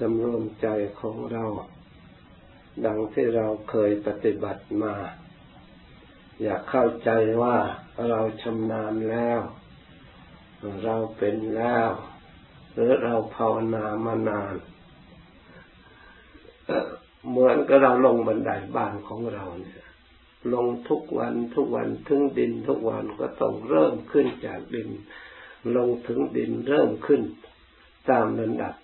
สำรวมใจของเรา ดังที่เราเคยปฏิบัติมา อยากเข้าใจว่าเราชำนาญแล้ว เราเป็นแล้ว หรือเราภาวนามานาน เหมือนกับเราลงบันไดบ้านของเราเนี่ย ลงทุกวันทุกวันถึงดินทุกวันก็ต้องเริ่มขึ้นจากดิน ลงถึงดินเริ่มขึ้น ตามลำดับ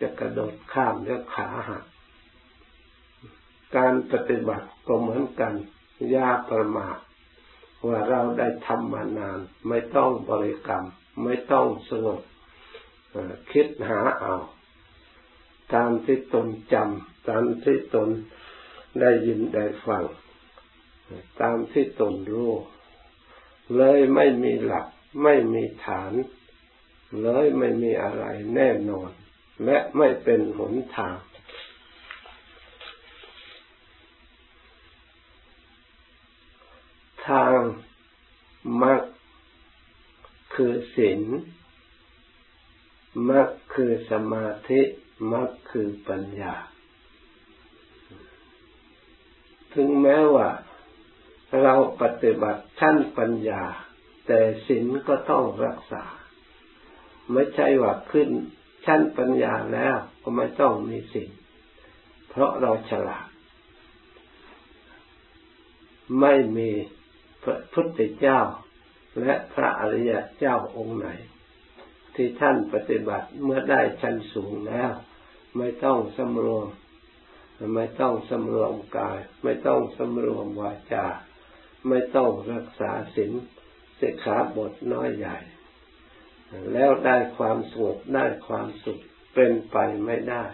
จะกระโดดข้ามแล้วขาหักการปฏิบัติก็เหมือนกันยาประมาทว่าเราได้ทำมานาน ไม่ต้องบริกรรม ไม่ต้องสงบคิดหาเอาตามที่ตนจำตามที่ตนได้ยินได้ฟัง ตามที่ตนรู้ เลยไม่มีหลัก ไม่มีฐาน เลยไม่มีอะไรแน่นอน และไม่เป็นหนทาง ทางมรรคคือศีลมรรคคือสมาธิมรรคคือปัญญา ถึงแม้ว่า เราปฏิบัติชั้นปัญญา แต่ศีลก็ต้องรักษา ไม่ใช่ว่าขึ้น ชั้นปัญญาแล้วก็ไม่ต้องมีสิ่ง เพราะเราฉลาด ไม่มีพระพุทธเจ้า และพระอริยเจ้าองค์ไหน ที่ท่านปฏิบัติเมื่อได้ชั้นสูงแล้ว ไม่ต้องสำรวมไม่ต้องสำรวมกาย ไม่ต้องสำรวมวาจา ไม่ต้องรักษาศีลสิกขาบทน้อยใหญ่ แล้วได้ความสงบได้ความสุขเป็นไปไม่ได้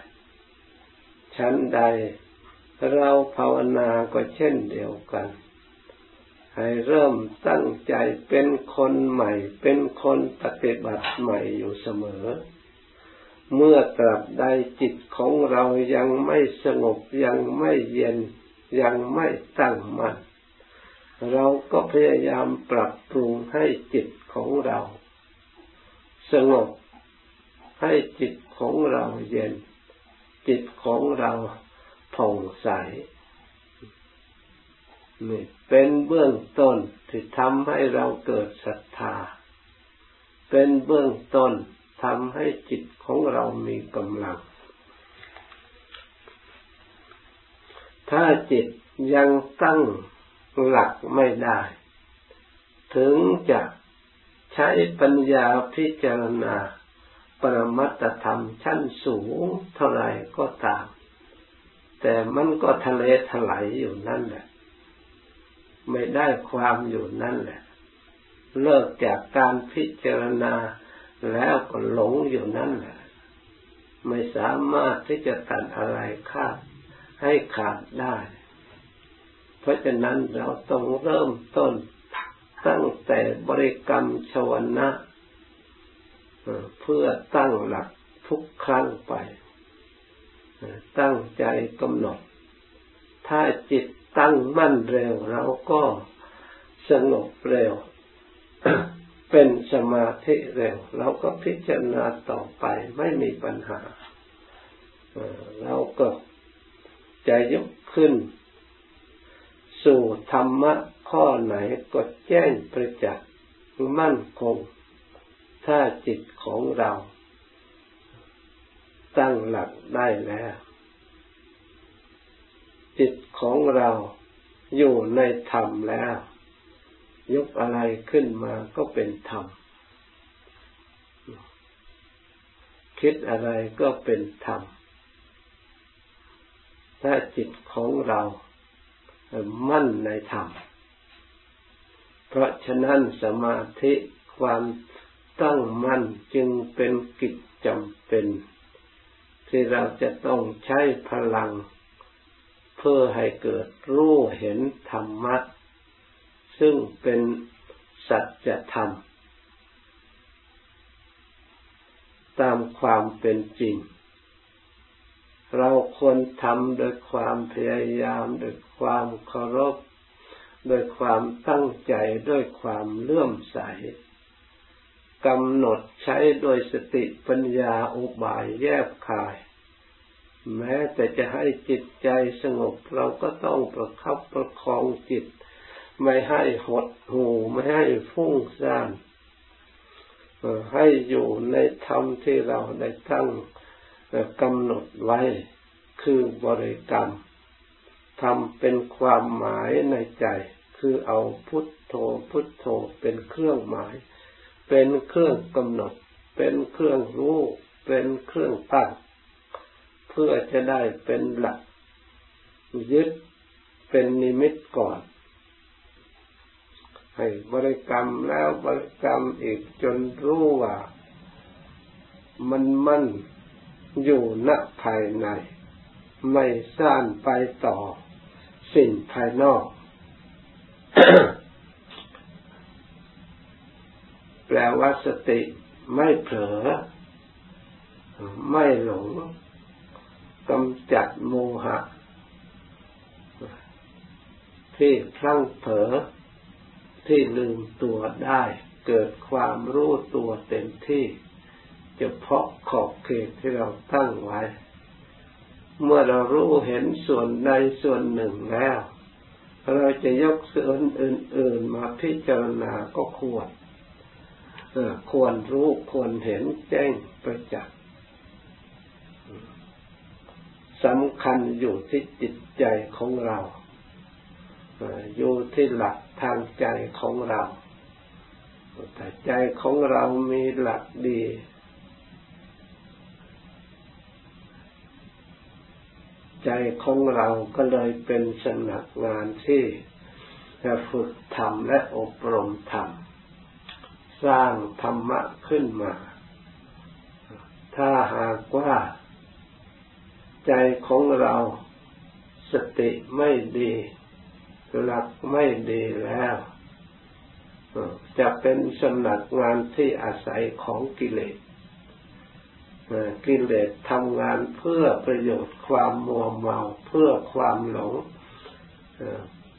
ชั้นใดเราภาวนาก็เช่นเดียวกัน ให้เริ่มตั้งใจเป็นคนใหม่ เป็นคนปฏิบัติใหม่อยู่เสมอ เมื่อตราบใดจิตของเรายังไม่สงบยังไม่เย็นยังไม่ตั้งมัน่นเราก็พยายามปรับปรุงให้จิตของเรา สงบ ให้จิตของเราเย็น จิตของเราผ่องใสนี่เป็นเบื้องต้นที่ทำให้เราเกิดศรัทธา เป็นเบื้องต้นทำให้จิตของเรามีกำลัง ถ้าจิตยังตั้งหลักไม่ได้ ถึงจะ ใช้ปัญญาพิจารณาปรมัตธรรมชั้นสูงเท่าไรก็ตาม แต่มันก็ทะเลถลายอยู่นั่นแหละ ไม่ได้ความอยู่นั่นแหละ เลิกจากการพิจารณาแล้วก็หลงอยู่นั่นแหละ ไม่สามารถที่จะตัดอะไรขาดให้ขาดได้ เพราะฉะนั้นเราต้องเริ่มต้น ตั้งแต่บริกรรมชวนะเพื่อตั้งหลักทุกครั้งไป ตั้งใจกำหนด ถ้าจิตตั้งมั่นเร็วเราก็สงบเร็ว เป็นสมาธิเร็ว เราก็พิจารณาต่อไปไม่มีปัญหา เราก็จะยกขึ้น สู่ธรรมะข้อไหนก็แจ้งประจักษ์มั่นคง ถ้าจิตของเรา ตั้งหลักได้แล้ว จิตของเราอยู่ในธรรมแล้ว ยกอะไรขึ้นมาก็เป็นธรรม คิดอะไรก็เป็นธรรม ถ้าจิตของเรา มั่นในธรรม เพราะฉะนั้นสมาธิความตั้งมั่นจึงเป็นกิจจำเป็น ที่เราจะต้องใช้พลัง เพื่อให้เกิดรู้เห็นธรรมะ ซึ่งเป็นสัจธรรม ตามความเป็นจริง เราควรทำโดยความพยายามโดยความเคารพโดยความตั้งใจด้วยความเลื่อมใสกำหนดใช้โดยสติปัญญาอุบายแยบคาย แม้แต่จะให้จิตใจสงบเราก็ต้องประคับประคองจิต ไม่ให้หดหูไม่ให้ฟุ้งซ่านให้อยู่ในธรรมที่เราได้ตั้ง กำหนดไว้คือบริกรรมทำเป็นความหมายในใจ คือเอาพุทโธพุทโธเป็นเครื่องหมาย เป็นเครื่องกำหนด เป็นเครื่องรู้ เป็นเครื่องตั้งเพื่อจะได้เป็นหลัก ยึดเป็นนิมิตก่อน ให้บริกรรมแล้วบริกรรมอีกจนรู้ว่า มันมั่น อยู่ณภายใน ไม่ซ่านไปต่อสิ่งภายนอก แปลว่าสติไม่เผลอ ไม่หลงกำจัดโมหะ ที่พลั้งเผลอที่ลืมตัวได้ เกิดความรู้ตัวเต็มที่ เฉพาะขอบเขตที่เราตั้งไว้ เมื่อเรารู้เห็นส่วนใดส่วนหนึ่งแล้ว เราจะยกส่วนอื่น ๆ มาพิจารณาก็ควรควรรู้ควรเห็นแจ้งประจักษ์สำคัญอยู่ที่จิตใจของเราอยู่ที่หลักทางใจของเราแต่ใจของเรามีหลักดี ใจของเราก็เลยเป็นสนักงานที่จะฝึกทำและอบรมทำสร้างธรรมะขึ้นมา ถ้าหากว่า ใจของเราสติไม่ดีหลักไม่ดีแล้ว จะเป็นสนักงานที่อาศัยของกิเลส กิเลสทำงานเพื่อประโยชน์ความมัวเมา เพื่อความหลง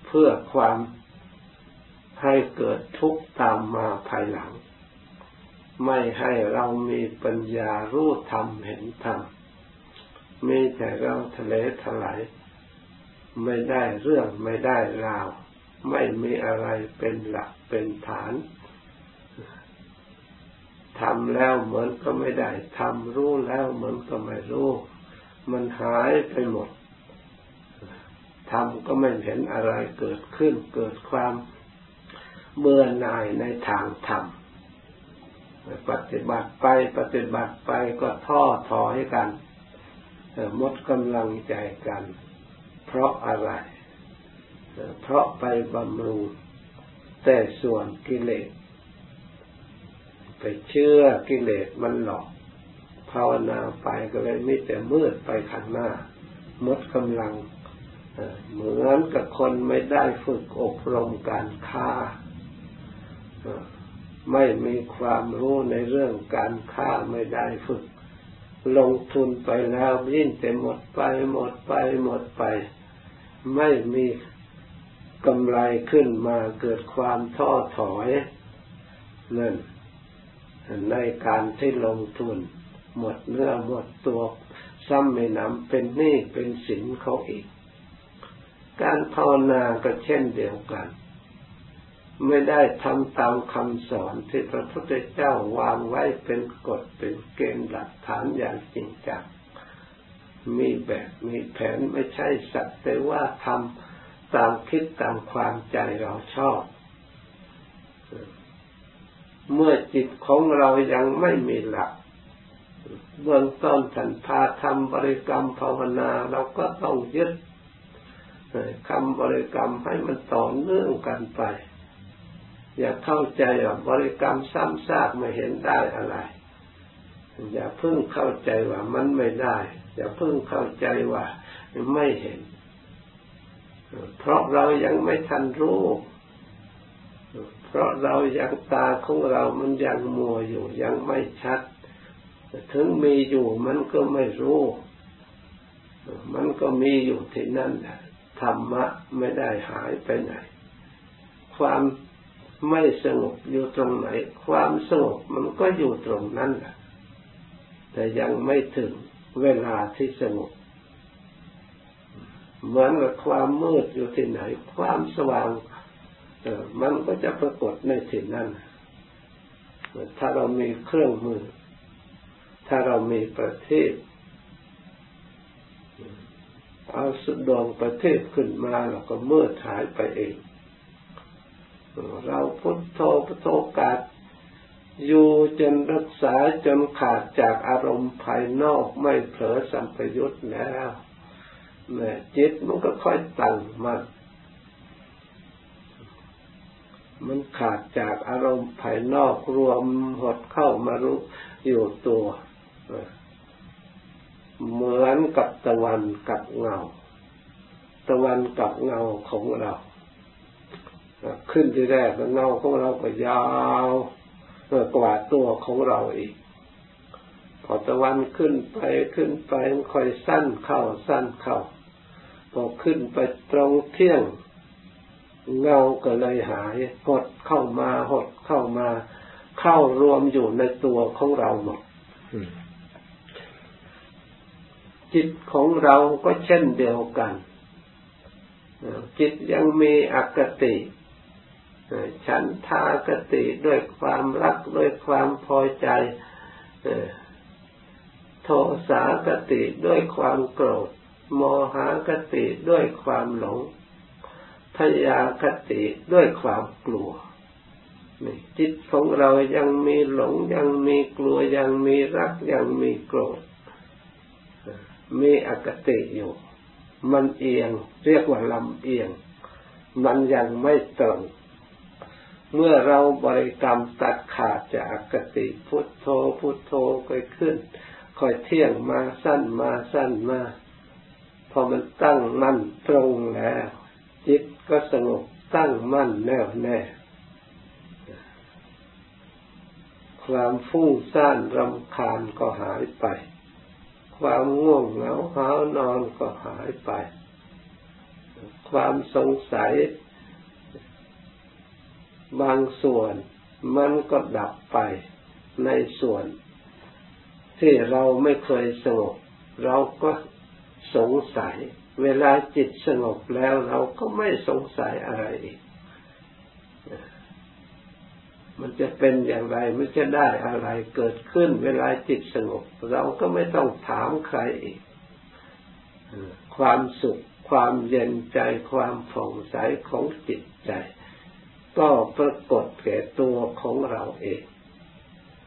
เพื่อความให้เกิดทุกข์ตามมาภายหลัง ไม่ให้เรามีปัญญารู้ธรรมเห็นธรรมมีแต่เราทะเลถลายไม่ได้เรื่องไม่ได้ราว ไม่มีอะไรเป็นหลักเป็นฐาน ทำแล้วเหมือนก็ไม่ได้ทำรู้แล้วเหมือนก็ไม่รู้ มันหายไปหมดทำก็ไม่เห็นอะไรเกิดขึ้น เกิดความเบื่อหน่ายในทางธรรมปฏิบัติไปปฏิบัติไปก็ท้อถอยกันหมดกำลังใจกัน เพราะอะไร เพราะไปบำรุงแต่ส่วนกิเลส เชื่อกิเลสมันหลอกภาวนาไปก็เลยมิแต่มืดไปข้างหน้ามดกำลังเหมือนกับคนไม่ได้ฝึกอบรมการค้าไม่มีความรู้ในเรื่องการค้าไม่ได้ฝึก ลงทุนไปแล้วยิ่งแต่หมดไปหมดไปหมดไป ไม่มีกำไรขึ้นมาเกิดความท้อถอยนั่น ในการที่ลงทุน หมดเนื้อหมดตัวซ้ำไม่นำเป็นหนี้เป็นสินเขาอีก การภาวนาก็เช่นเดียวกัน ไม่ได้ทำตามคำสอนที่พระพุทธเจ้าวางไว้เป็นกฎเป็นเกณฑ์หลักฐานอย่างจริงจังมีแบบมีแผนไม่ใช่สักแต่ว่าทำตามคิดตามความใจเราชอบ เมื่อจิตของเรายังไม่มีหลัก เบื้องต้นท่านพาทำบริกรรมภาวนา เราก็ต้องยึดคำบริกรรมให้มันต่อเนื่องกันไป อย่าเข้าใจว่าบริกรรมซ้ำซากไม่เห็นได้อะไร อย่าเพิ่งเข้าใจว่ามันไม่ได้ อย่าเพิ่งเข้าใจว่าไม่เห็น เพราะเรายังไม่ทันรู้ เพราะเรายังตาของเรามันยังมัวอยู่ยังไม่ชัด ถึงมีอยู่มันก็ไม่รู้ มันก็มีอยู่ที่นั่นแหละธรรมะไม่ได้หายไปไหน ความไม่สงบอยู่ตรงไหน ความสงบมันก็อยู่ตรงนั้นแหละแต่ยังไม่ถึงเวลาที่สงบเหมือนกับความมืดอยู่ที่ไหน ความสว่าง มันก็จะปรากฏในที่งนั้นถ้าเรามีเครื่องมือ ถ้าเรามีประเทศ เอาสุดดวงประเทศขึ้นมาแล้วก็เมืดหายไปเอง เราพุทโธพุทโธกาดอยู่จนรักษาจนขาดจากอารมณ์ภายนอกไม่เผลอสัมปยุตแล้วแม่จิตมันก็ค่อยตั้งมัน มันขาดจากอารมณ์ภายนอกรวมหดเข้ามารู้อยู่ตัว เหมือนกับตะวันกับเงา ตะวันกับเงาของเรา ขึ้นที่แรกเงาของเราก็ยาวกว่าตัวของเราอีก พอตะวันขึ้นไปขึ้นไปมันค่อยสั้นเข้าสั้นเข้าพอขึ้นไปตรงเที่ยง เงาก็เลยหายหดเข้ามาหดเข้ามา เข้ารวมอยู่ในตัวของเราหมดจิตของเราก็เช่นเดียวกันจิตยังมีอคติฉันทากติด้วยความรักด้วยความพอใจโทสากติด้วยความโกรธ โมหากติด้วยความหลง พยาคติด้วยความกลัวจิตของเรายังมีหลงยังมีกลัวยังมีรักยังมีโกรธมีอคติอยู่ มันเอียง เรียกว่าลำเอียง มันยังไม่ตรงเมื่อเราบริกรรมตัดขาดจากกติพุทโธพุทโธค่อยขึ้นค่อยเที่ยงมาสั้นมาสั้นมา พอมันตั้งมั่นตรงแล้ว จิตก็สงบตั้งมั่นแน่วแน่ ความฟุ้งซ่านรำคาญก็หายไป ความง่วงเหงาหานอนก็หายไป ความสงสัย บางส่วนมันก็ดับไปในส่วน ที่เราไม่เคยสงบเราก็สงสัย เวลาจิตสงบแล้วเราก็ไม่สงสัยอะไรอีก มันจะเป็นอย่างไรมันจะได้อะไรเกิดขึ้น เวลาจิตสงบ เราก็ไม่ต้องถามใครอีก ความสุข ความเย็นใจ ความผ่องใสของจิตใจ ก็ปรากฏแก่ตัวของเราเอง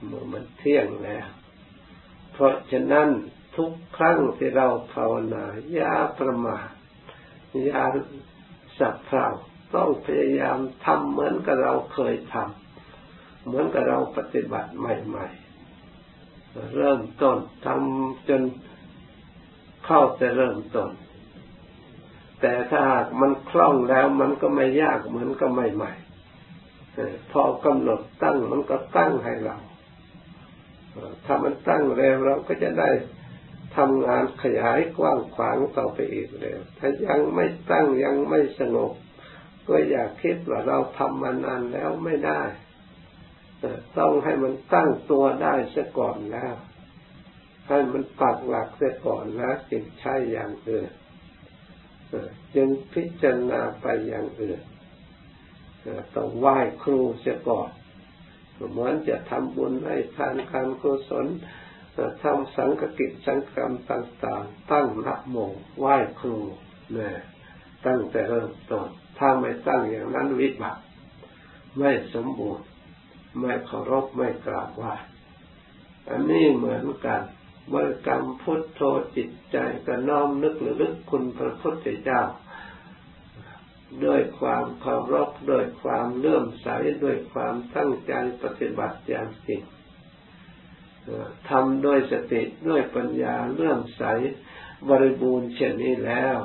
เมื่อมันเที่ยงแล้ว เพราะฉะนั้น ทุกครั้งที่เราภาวนาอย่าประมาทอย่าสับเพร่าต้องพยายามทำเหมือนกับเราเคยทำเหมือนกับเราปฏิบัติใหม่ๆ เริ่มต้นทำจนเข้าจะเริ่มต้น แต่ถ้าหากมันคล่องแล้วมันก็ไม่ยากเหมือนกับใหม่ๆพอกำหนดตั้งมันก็ตั้งให้เราถ้ามันตั้งแล้วเราก็จะได้ ทำงานขยายกว้างขวางต่อไปอีกเลยถ้ายังไม่ตั้งยังไม่สงบ ก็อย่าคิดว่าเราทำมานานแล้วไม่ได้ ต้องให้มันตั้งตัวได้เสียก่อนแล้ว ให้มันปักหลักเสียก่อนแล้วจึงใช้อย่างอื่นจึงพิจารณาไปอย่างอื่นต้องไหว้ครูเสียก่อนเหมือนจะทำบุญให้ทานการกุศล ทำสังฆกิสังกรรมต่างๆ ตั้งนับโมไหว้ครูเนี่ยตั้งแต่เริ่มต้นถ้าไม่ตั้งอย่างนั้นวิบัติไม่สมบูรณ์ ไม่เคารพไม่กราบไหว้อันนี้เหมือนกันบริกรรมพุทโธจิตใจก็น้อมนึกหรือลึกคุณพระพุทธเจ้า ด้วยความเคารพด้วยความเลื่อมใสด้วยความตั้งใจปฏิบัติอย่างจริง ทำด้วยสติด้วยปัญญาเลื่อมใสบริบูรณ์เช่นนี้แล้ว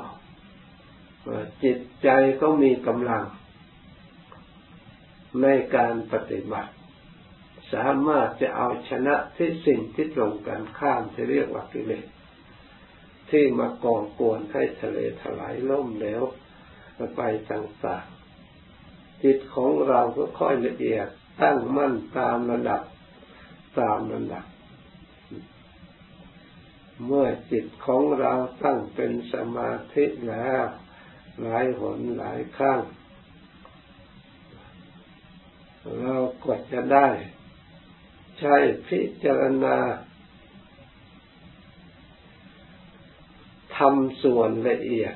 จิตใจก็มีกำลัง ในการปฏิบัติ สามารถจะเอาชนะที่สิ่งที่ตรงกันข้ามที่เรียกว่ากิเลสที่มาก่อกวนให้ทะเลถลายล่มเหลวไปต่างๆจิตของเราก็ค่อยละเอียดตั้งมั่นตามระดับ ตามระดับเมื่อจิตของเราตั้งเป็นสมาธิแล้ว หลายหนหลายครั้งเราก็จะได้ ใช้พิจารณาทำส่วนละเอียด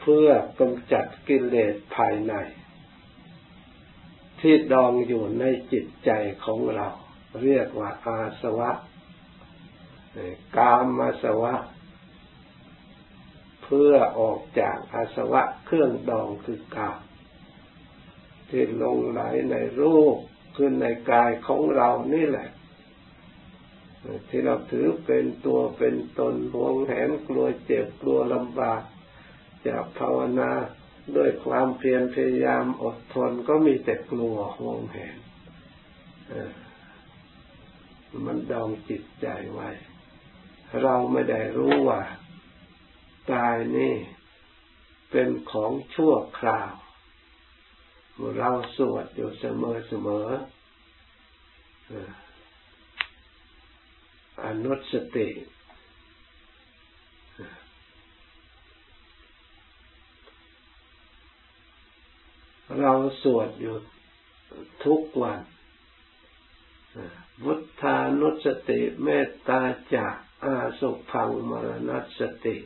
เพื่อกำจัดกิเลสภายใน ที่ดองอยู่ในจิตใจของเรา เรียกว่าอาสวะกามมาสวะ เพื่อออกจากอาสวะเครื่องดองคือกามที่ลงไหลในรูปคือในกายของเรานี่แหละ ที่เราถือเป็นตัวเป็นตนหวงแหนกลัวเจ็บกลัวลำบากจะภาวนา ด้วยความเพียรพยายามอดทนก็มีแต่กลัวห่วงแหนมันดองจิตใจไว้ เราไม่ได้รู้ว่า ตายนี่เป็นของชั่วคราว เราสวดอยู่เสมอเสมออนุสติ เราสวดอยู่ทุกวันวุฒานุสติเมตตาจากอาสุพังมรณสติ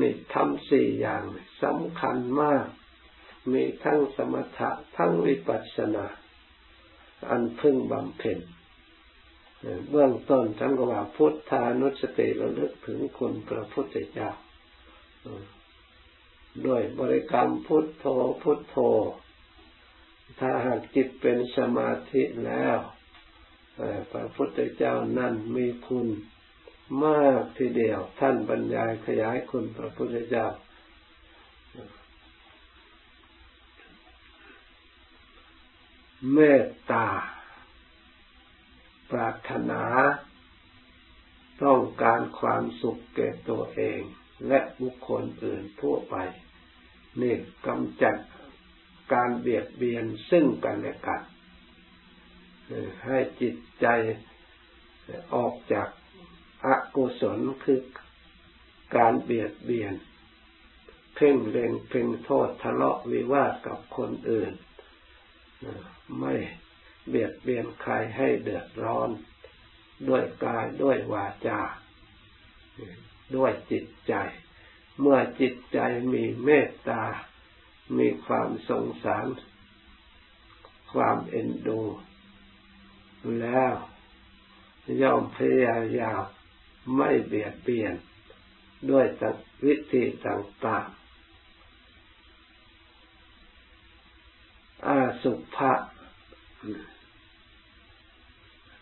นี่ทำสี่อย่างสำคัญมาก มีทั้งสมถะทั้งวิปัสสนา อันพึ่งบำเพ็ญเบื้องต้นท่านก็ว่าพุทธานุสติระลึกถึงคุณพระพุทธเจ้า ด้วยบริกรรมพุทโธพุทโธ ถ้าหากจิตเป็นสมาธิแล้วพระพุทธเจ้านั่นมีคุณมากทีเดียว ท่านบรรยายขยายคุณพระพุทธเจ้า เมตตา ปรารถนา ต้องการความสุขแก่ตัวเอง และบุคคลอื่นทั่ว นี่กำจัดการเบียดเบียนซึ่งกันและกันให้จิตใจออกจากอกุศลคือการเบียดเบียน เพ่งเล็งเพ่งโทษทะเลาะวิวาทกับคนอื่น ไม่เบียดเบียนใครให้เดือดร้อน ด้วยกายด้วยวาจา ด้วยจิตใจ เมื่อจิตใจมีเมตตา มีความสงสาร ความเอ็นดู แล้วย่อมพยายามไม่เบียดเบียน ด้วยวิธีต่างๆ อาสุภะ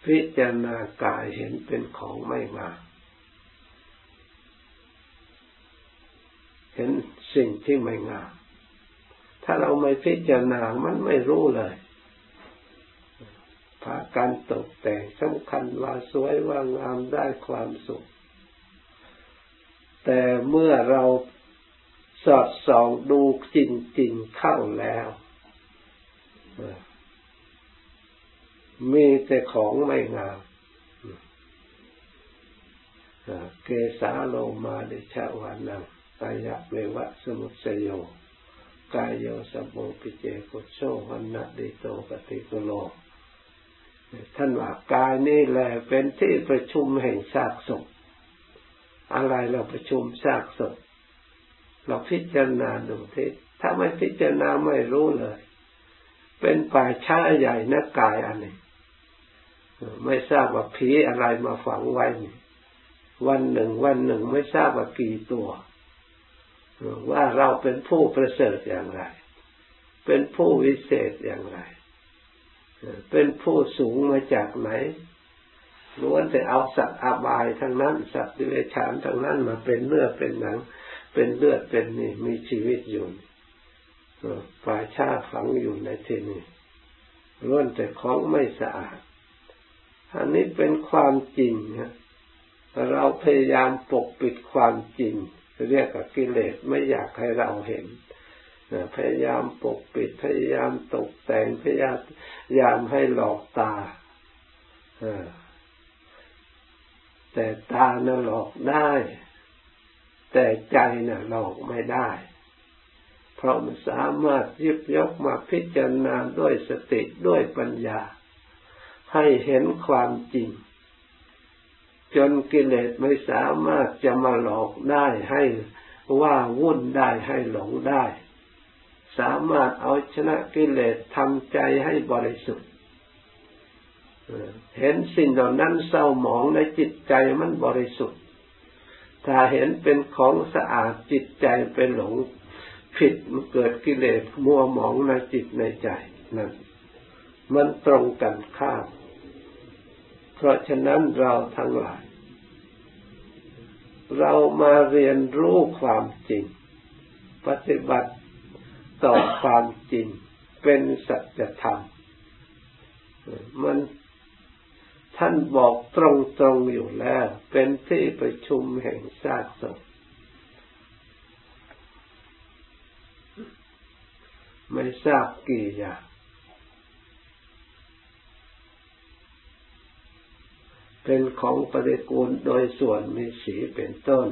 พิจารณากายเห็นเป็นของไม่งามเห็น สิ่งที่ไม่งาม ถ้าเราไม่พิจารณา มันไม่รู้เลยพาการตกแต่งสำคัญว่าสวยว่างามได้ความสุข แต่เมื่อเราสอดส่องดูจริงๆเข้าแล้ว มีแต่ของไม่งามเกสาโลมาเดชาวานัง กายะเววะสมุสโยกายโยสมโภปิเจกุโชวันนะเดโตปฏิกุโลท่านว่ากายนี่แหละเป็นที่ประชุมแห่งซากศพอะไรเราประชุมซากศพเราพิจารณาดูที่ถ้าไม่พิจารณาไม่รู้เลย เป็นป่าช้าใหญ่นักกายอันนี้ ไม่ทราบว่าผีอะไรมาฝังไว้ วันหนึ่งวันหนึ่งไม่ทราบว่ากี่ตัว ว่าเราเป็นผู้ประเสริฐอย่างไร เป็นผู้วิเศษอย่างไร เป็นผู้สูงมาจากไหนล้วนแต่เอาสัตว์อบายทั้งนั้น สัตว์ดิเรกชันทั้งนั้นมาเป็นเนื้อเป็นหนัง เป็นเลือดเป็นนี่มีชีวิตอยู่ป่าชาฝังอยู่ในที่นี้ล้วนแต่ของไม่สะอาด อันนี้เป็นความจริงนะเราพยายามปกปิดความจริง เรียกว่ากิเลสไม่อยากให้เราเห็นพยายามปกปิดพยายามตกแต่งพยายามให้หลอกตาแต่ตาน่ะหลอกได้ แต่ใจน่ะหลอกไม่ได้ เพราะมันสามารถยิบยกมาพิจารณาด้วยสติด้วยปัญญา ให้เห็นความจริง จนกิเลสไม่สามารถจะมาหลอกได้ให้ว่าวุ่นได้ให้หลงได้ สามารถเอาชนะกิเลสทำใจให้บริสุทธิ์เห็นสิ่งเหล่านั้นเศร้าหมองในจิตใจมันบริสุทธิ์ ถ้าเห็นเป็นของสะอาดจิตใจไปหลงผิดมันเกิดกิเลสมัวหมองในจิตในใจนั่นมันตรงกันข้าม เพราะฉะนั้นเราทั้งหลาย เรามาเรียนรู้ความจริง ปฏิบัติต่อความจริงเป็นสัจธรรมมันท่านบอกตรงๆอยู่แล้ว เป็นที่ประชุมแห่งชาติศพไม่ทราบกี่อย่าง เป็นของปฏิกูลโดยส่วนมีสีเป็นต้น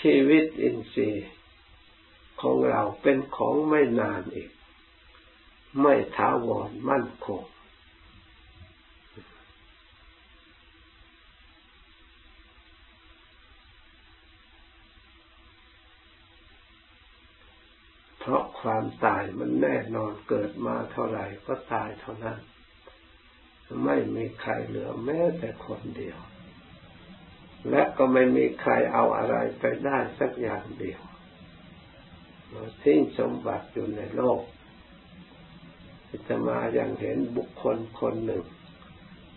ชีวิตอินทรีย์ของเราเป็นของไม่นานอีก ไม่ท้าวรมั่นคงเพราะความตายมันแน่นอนเกิดมาเท่าไหร่ก็ตายเท่านั้น ไม่มีใครเหลือแม้แต่คนเดียว และก็ไม่มีใครเอาอะไรไปได้สักอย่างเดียวทิ้งสมบัติอยู่ในโลกจะมาอยังเห็นบุคคลคนหนึ่ง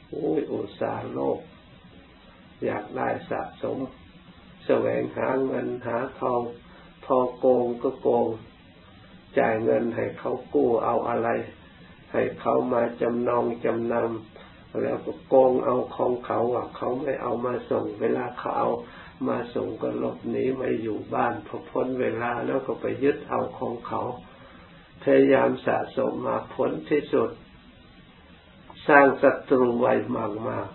โอ้ยอุตสาห์โลก อยากได้สะสม แสวงหาเงินหาทอง พอโกงก็โกง จ่ายเงินให้เขากู้เอาอะไร ให้เขามาจำนองจำนำแล้วก็โกงเอาของเขาอะเขาไม่เอามาส่ง เวลาเขาเอามาส่งก็หลบหนีไม่อยู่บ้านพอพ้นเวลาแล้วก็ไปยึดเอาของเขาพยายามสะสมมาผลที่สุด สร้างศัตรูไว้มากมาก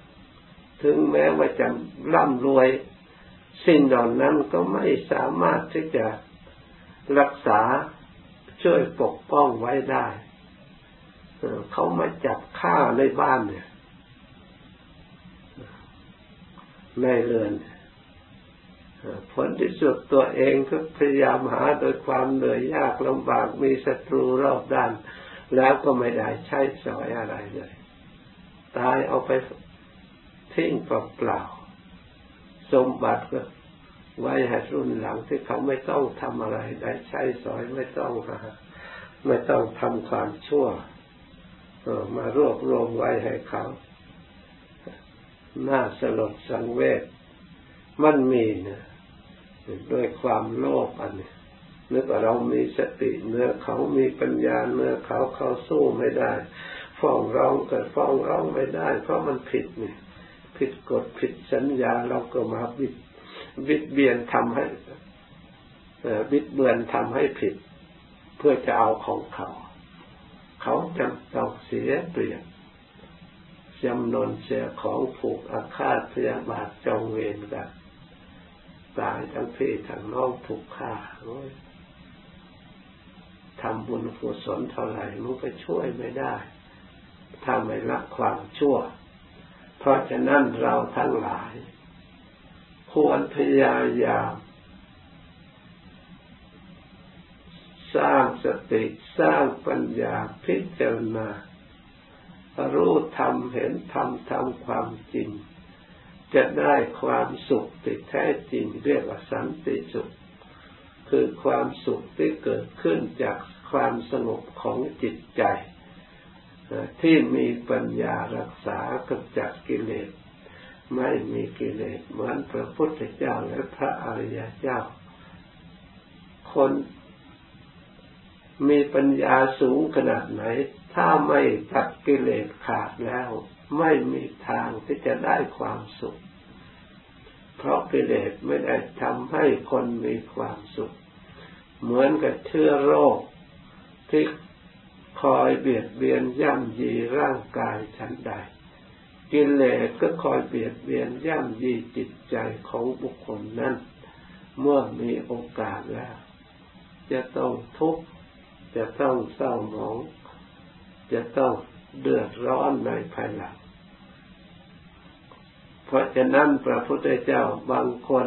ถึงแม้ว่าจะร่ำรวย สิ่งเหล่านั้นก็ไม่สามารถที่จะรักษาช่วยปกป้องไว้ได้ เขามาจับฆ่าในบ้านเนี่ยในเรือนผลที่สุดตัวเองก็พยายามหาโดยความเหนื่อยยากลำบากมีศัตรูรอบด้าน แล้วก็ไม่ได้ใช้สอยอะไรเลย ตายเอาไปทิ้งเปล่าๆสมบัติก็ไว้ให้รุ่นหลังที่เขาไม่ต้องทำอะไรได้ใช้สอยไม่ต้องไม่ต้องทำความชั่ว มารวบรวมไว้ให้เขาน่าสลดสังเวชมันมีนะด้วยความโลภอันนี้นึกว่าเรามีสติเนื้อเขามีปัญญาเนื้อเขาเขาสู้ไม่ได้ฟ้องร้องเกิดฟ้องร้องไม่ได้ เพราะมันผิดนี่ผิดกฎผิดสัญญาเราก็มาบิดบิดเบียนทำให้บิดเบือนทำให้ผิด เพื่อจะเอาของเขา เขาจำต้องเสียเปลี่ยนจำนนเสียของผูกอาฆาตพยาบาทจองเวรกันตายทั้งพี่ทั้งน้องถูกฆ่าทำบุญกุศลเท่าไหร่มันก็ช่วยไม่ได้ ถ้าไม่ละความชั่ว เพราะฉะนั้นเราทั้งหลาย ควรพยายาม สร้างสติสร้างปัญญาพิจารณารู้ธรรมเห็นธรรมทำความจริง จะได้ความสุขที่แท้จริงเรียกว่าสันติสุข คือความสุขที่เกิดขึ้นจากความสงบของจิตใจ ที่มีปัญญารักษากำจัดกิเลส ไม่มีกิเลสเหมือนพระพุทธเจ้าและพระอริยเจ้า คน มีปัญญาสูงขนาดไหน ถ้าไม่ตัดกิเลสขาดแล้ว ไม่มีทางที่จะได้ความสุข เพราะกิเลสไม่ได้ทำให้คนมีความสุข เหมือนกับเชื้อโรคที่คอยเบียดเบียนย่ำยีร่างกายฉันใดกิเลสก็คอยเบียดเบียนย่ำยีจิตใจของบุคคลนั้น เมื่อมีโอกาสแล้ว จะต้องทุกข์ จะต้องเศร้าหมอง จะต้องเดือดร้อนในภายหลัง เพราะฉะนั้นพระพุทธเจ้าบางคน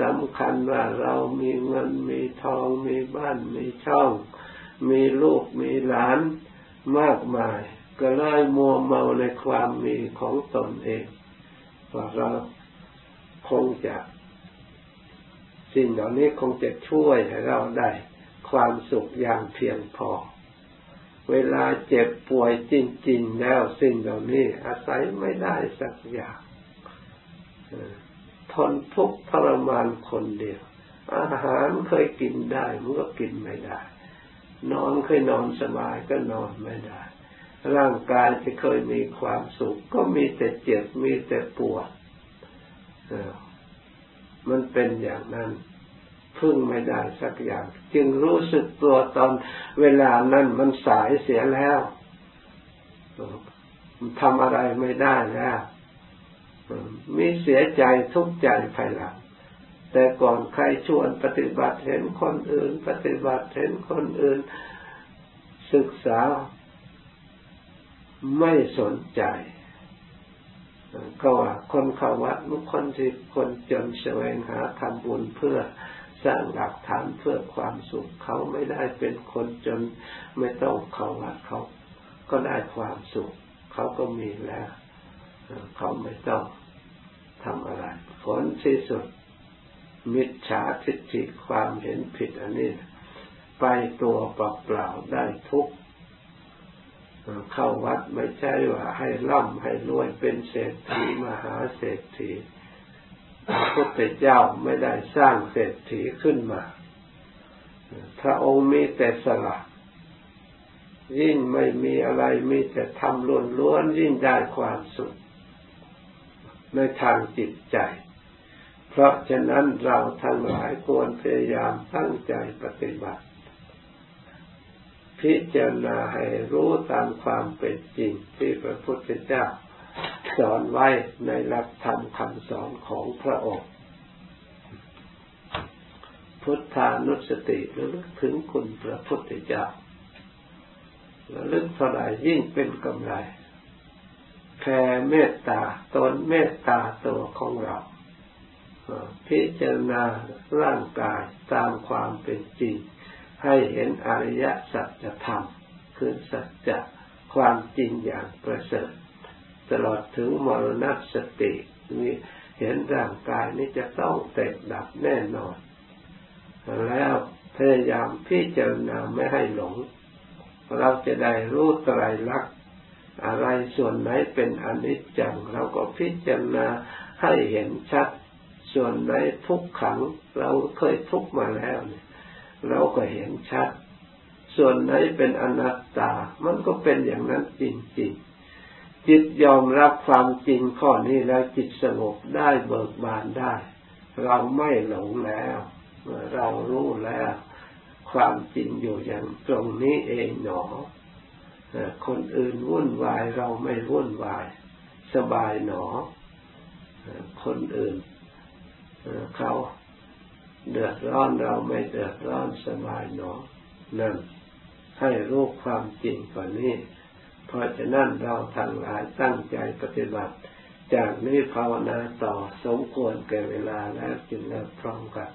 สำคัญว่าเรามีเงินมีทองมีบ้านมีช่อง มีลูกมีหลานมากมาย ก็เลยมัวเมาในความมีของตนเองว่าเราคงจะ สิ่งเหล่านี้คงจะช่วยให้เราได้ ความสุขอย่างเพียงพอ เวลาเจ็บป่วยจริง ๆ แล้วสิ่งเหล่านี้อาศัยไม่ได้สักอย่างทนทุกข์ทรมานคนเดียว อาหารเคยกินได้มันก็กินไม่ได้ นอนเคยนอนสบายก็นอนไม่ได้ ร่างกายที่เคยมีความสุข ก็มีแต่เจ็บมีแต่ปวดมันเป็นอย่างนั้น พึ่งไม่ได้สักอย่าง จึงรู้สึกตัวตอนเวลานั้นมันสายเสียแล้วทำอะไรไม่ได้แล้วมีเสียใจทุกข์ใจภายหลังแต่ก่อนใครชวนปฏิบัติเห็นคนอื่น ปฏิบัติเห็นคนอื่น ศึกษา ไม่สนใจก็ว่าคนเขาวัดมุคคนที่คนจนแสวงหาทำบุญเพื่อ สร้างหลักฐานเพื่อความสุขเขาไม่ได้เป็นคนจนไม่ต้องเขาวัดเขาก็ได้ความสุขเขาก็มีแล้ว เขาไม่ต้องทำอะไรผลที่สุด มิจฉาทิฏฐิความเห็นผิดอันนี้ ไปตัวเปล่าๆได้ทุกเข้าวัดไม่ใช่ว่าให้ร่ำให้รวยเป็นเศรษฐีมหาเศรษฐี พระพุทธเจ้าไม่ได้สร้างเศรษฐีขึ้นมา พระองค์มีแต่สละยิ่งไม่มีอะไรมีแต่ทำล้วนๆยิ่งได้ความสุขในทางจิตใจ เพราะฉะนั้นเราทั้งหลายควรพยายามตั้งใจปฏิบัติ พิจารณาให้รู้ตามความเป็นจริงที่พระพุทธเจ้า สอนไว้ในหลักธรรมคำสอนของพระองค์ พุทธานุสติระลึกถึงคุณพระพุทธเจ้าระลึกเท่าไรยิ่งเป็นกำไรแผ่เมตตาตนเมตตาตัวของเราพิจารณาร่างกายตามความเป็นจริง ให้เห็นอริยสัจธรรมคือสัจจะความจริงอย่างประเสริฐ ตลอดถึงมรณสตินี่เห็นร่างกายนี้จะต้องแตกดับแน่นอน แล้วพยายามพิจารณาไม่ให้หลง เราจะได้รู้ไตรลักษณ์อะไรส่วนไหนเป็นอนิจจัง เราก็พิจารณาให้เห็นชัด ส่วนไหนทุกขัง เราเคยทุกมาแล้วเนี่ยเราก็เห็นชัด ส่วนไหนเป็นอนัตตา มันก็เป็นอย่างนั้นจริงๆ จิตยอมรับความจริงข้อนี้แล้วจิตสงบได้เบิกบานได้ เราไม่หลงแล้ว เรารู้แล้ว ความจริงอยู่อย่างตรงนี้เองหนอคนอื่นวุ่นวายเราไม่วุ่นวาย สบายหนอ คนอื่นเขาเดือดร้อนเราไม่เดือดร้อนสบายหนอนั่นให้รู้ความจริงกว่านี้ เพราะฉะนั้นเราทั้งหลายตั้งใจปฏิบัติ จากนี้ภาวนาต่อสมควรแก่เวลาแล้วจึงเลิกพร้อมกัน